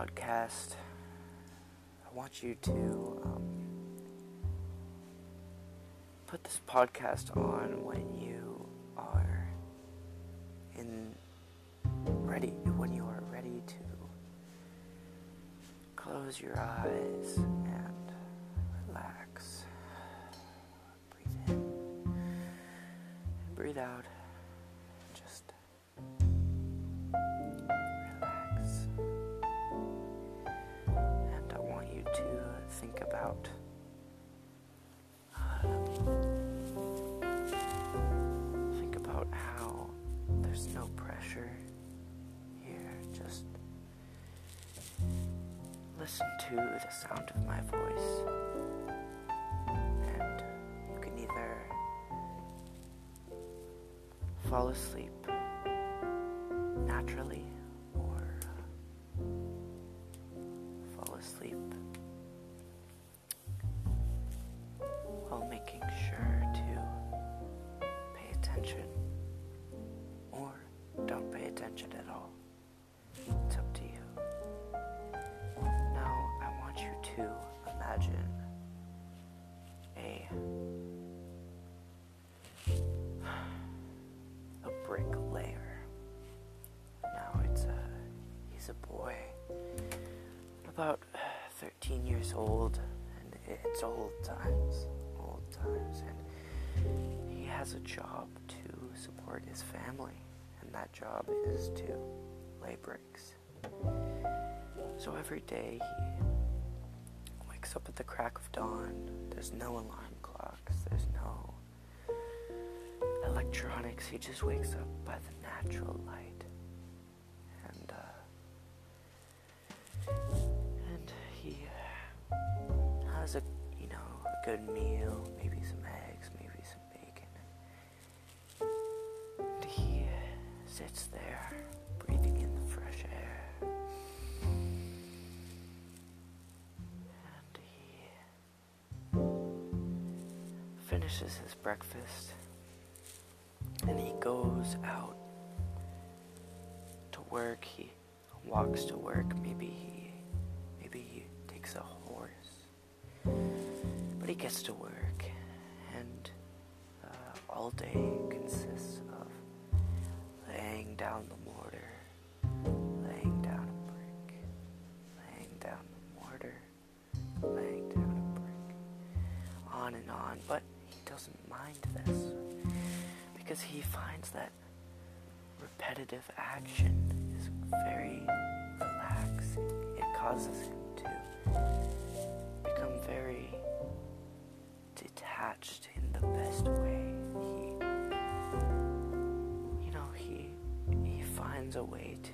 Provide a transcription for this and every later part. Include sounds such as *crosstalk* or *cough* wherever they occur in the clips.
podcast, I want you to um, put this podcast on when you are in ready when you are ready to close your eyes listen to the sound of my voice. And you can either fall asleep naturally or fall asleep 13 years old and it's old times, old times and he has a job to support his family and that job is to lay bricks. So every day he wakes up at the crack of dawn. There's no alarm clocks. There's no electronics. He just wakes up by the natural light. Has a you know a good meal, maybe some eggs, maybe some bacon. And he uh, sits there, breathing in the fresh air. And he finishes his breakfast and he goes out to work. He walks to work. Maybe he gets to work and uh, all day consists of laying down the mortar, laying down a brick, laying down the mortar, laying down a brick, on and on. But he doesn't mind this because he finds that repetitive action is very relaxing. It causes him to become very detached in the best way. He, you know, he he finds a way to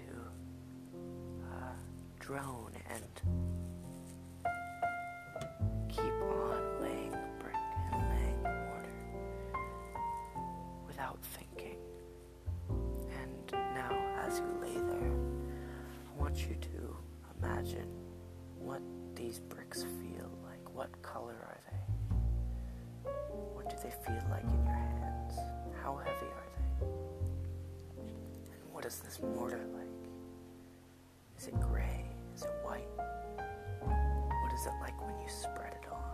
uh, drone and feel like in your hands? How heavy are they? And what is this mortar like? Is it gray? Is it white? What is it like when you spread it on?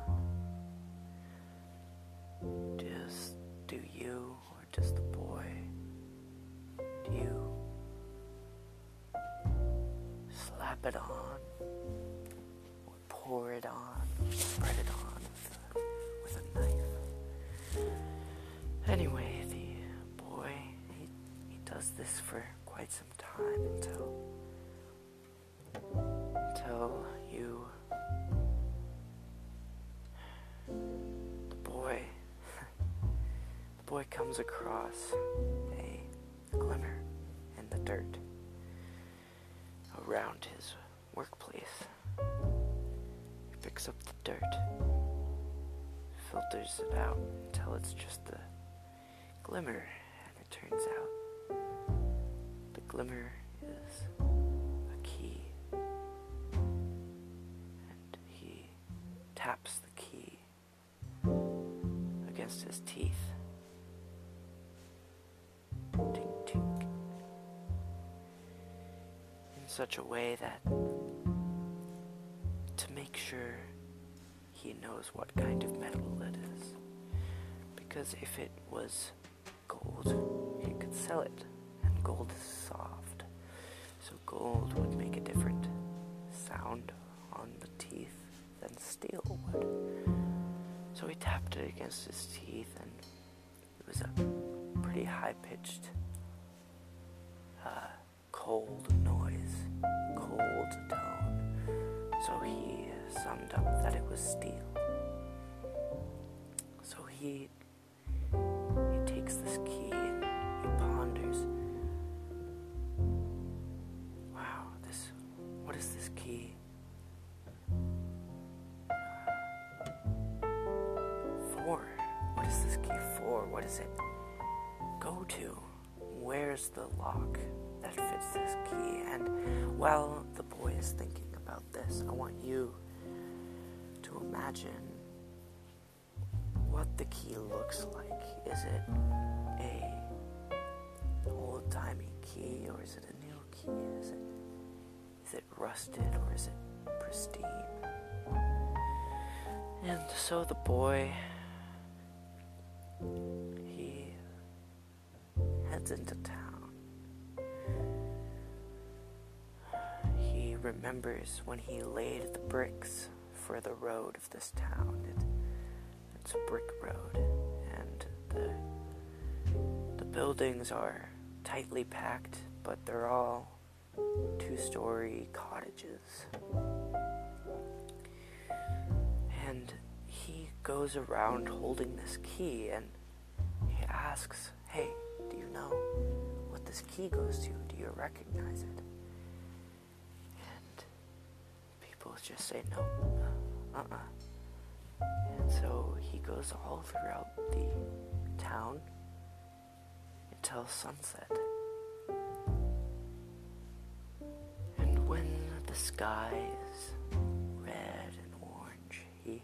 Just do you or just the boy? Do you slap it on or pour it on, spread it on Anyway, the boy he, he does this for quite some time until until you the boy *laughs* the boy comes across a glimmer in the dirt around his workplace. He picks up the dirt, filters it out until it's just the glimmer, and it turns out the glimmer is a key. And he taps the key against his teeth. Tink, tink. In such a way that to make sure he knows what kind of metal it is. Because if it was gold, he could sell it, and gold is soft. So gold would make a different sound on the teeth than steel would. So he tapped it against his teeth, and it was a pretty high pitched, uh, cold noise, cold tone. So he summed up that it was steel. So he he takes this key and he ponders. Wow, this what is this key? For? What is this key for? What does it go to? Where's the lock that fits this key? And while the boy is thinking about this, I want you imagine what the key looks like. Is it a old timey key or is it a new key? Is it is it rusted or is it pristine? And so the boy he heads into town. He remembers when he laid the bricks for the road of this town. It, it's a brick road, and the the buildings are tightly packed, but they're all two-story cottages. And he goes around holding this key, and he asks, "Hey, do you know what this key goes to? Do you recognize it?" And people just say no, uh-uh. And so he goes all throughout the town until sunset. And when the sky is red and orange, he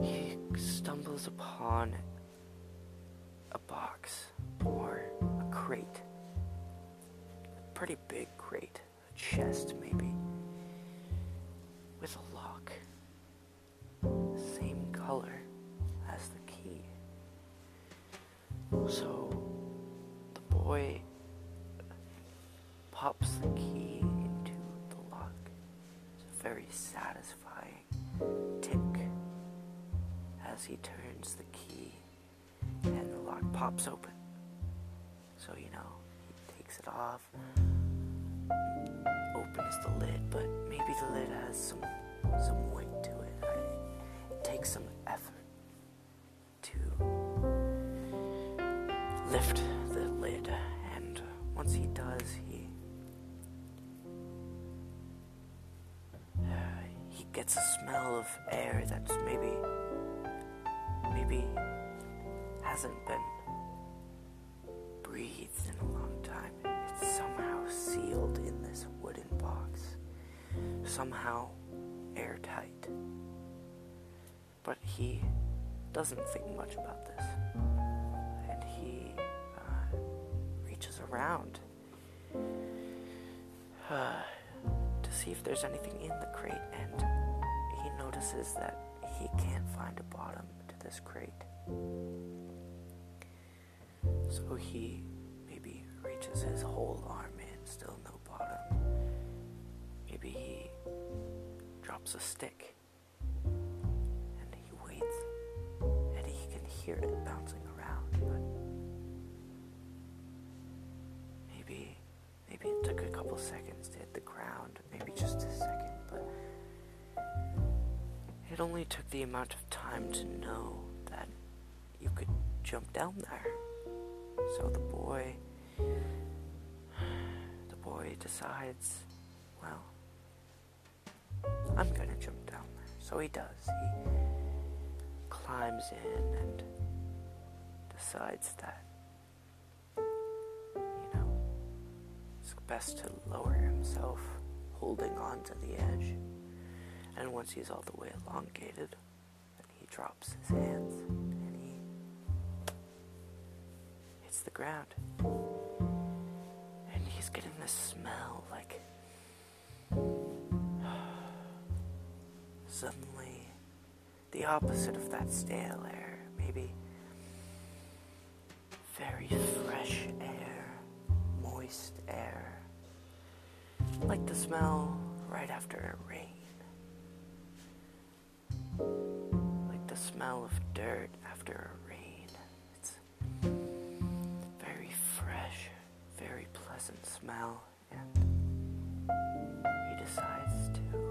he stumbles upon a box or a crate. A pretty big crate, a chest maybe, with a lock. Same color as the key. So the boy pops the key into the lock. It's a very satisfying tick as he turns the key and the lock pops open. So, you know, he takes it off, opens the lid, but the lid has some some weight to it. I, it takes some effort to lift the lid, and once he does, he uh, he gets a smell of air that's maybe maybe hasn't been breathed in a long somehow airtight. But he doesn't think much about this, and he uh, reaches around uh, to see if there's anything in the crate, and he notices that he can't find a bottom to this crate. So he maybe reaches his whole arm in, still no bottom. Maybe he drops a stick. And he waits. And he can hear it bouncing around, but maybe maybe it took a couple seconds to hit the ground, maybe just a second, but it only took the amount of time to know that you could jump down there. So the boy, the boy decides, well, I'm gonna jump down there. So he does. He climbs in and decides that, you know, it's best to lower himself, holding on to the edge. And once he's all the way elongated, then he drops his hands and he hits the ground. And he's getting this smell like suddenly the opposite of that stale air, maybe very fresh air, moist air, like the smell right after a rain, like the smell of dirt after a rain. It's very fresh, very pleasant smell, and he decides to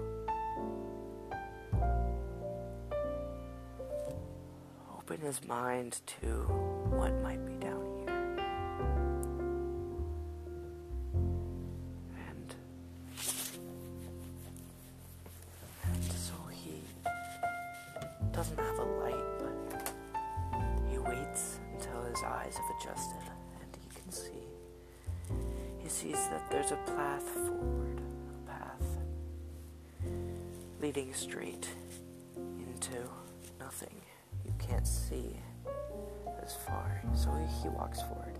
open his mind to what might be down here. And, and so he doesn't have a light, but he waits until his eyes have adjusted and he can see. He sees that there's a path forward, a path leading straight into nothing. You can't see as far, so he walks forward.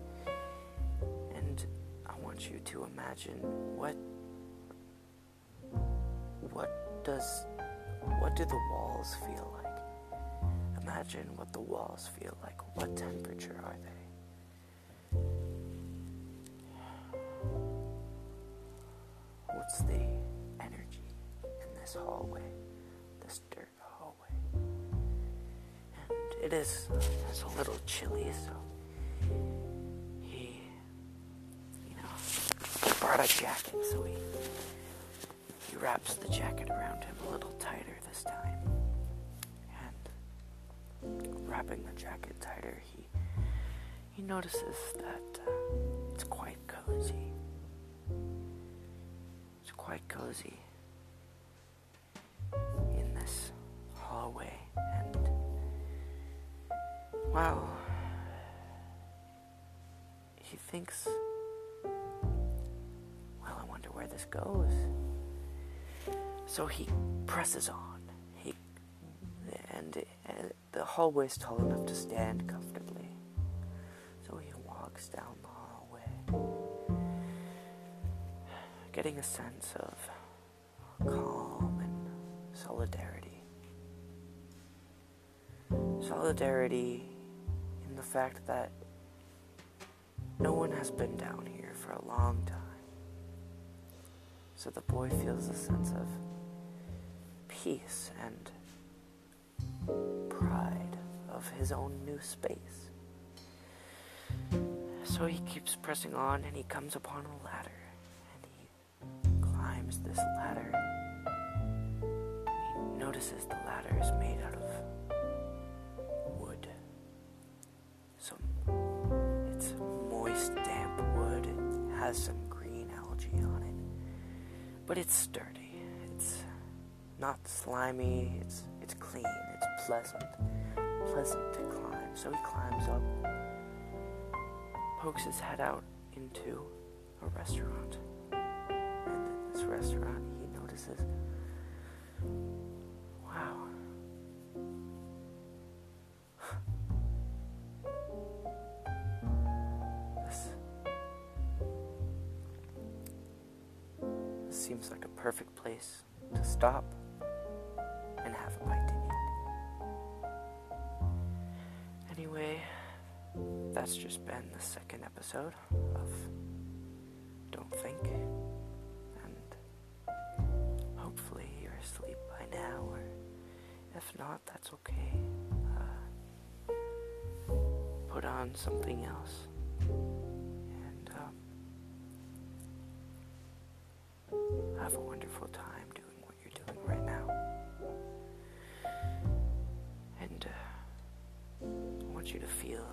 And I want you to imagine what what does what do the walls feel like? Imagine what the walls feel like. What temperature are they? What's the energy in this hallway? This dirt it is it's a little chilly, so he you know brought a jacket, so he he wraps the jacket around him a little tighter this time. And wrapping the jacket tighter, he he notices that uh, it's quite cozy. It's quite cozy well, he thinks, well, I wonder where this goes. So he presses on. He and, and the hallway is tall enough to stand comfortably. So he walks down the hallway, getting a sense of calm and solidarity. Solidarity in the fact that no one has been down here for a long time. So the boy feels a sense of peace and pride of his own new space. So he keeps pressing on and he comes upon a ladder and he climbs this ladder. He notices the ladder is made out of has some green algae on it. But it's sturdy. It's not slimy. It's it's clean. It's pleasant. Pleasant to climb. So he climbs up, pokes his head out into a restaurant. And in this restaurant he notices perfect place to stop and have a bite to eat. Anyway, that's just been the second episode of Don't Think. And hopefully you're asleep by now, or if not, that's okay. Uh, put on something else. Have a wonderful time doing what you're doing right now. And uh, I want you to feel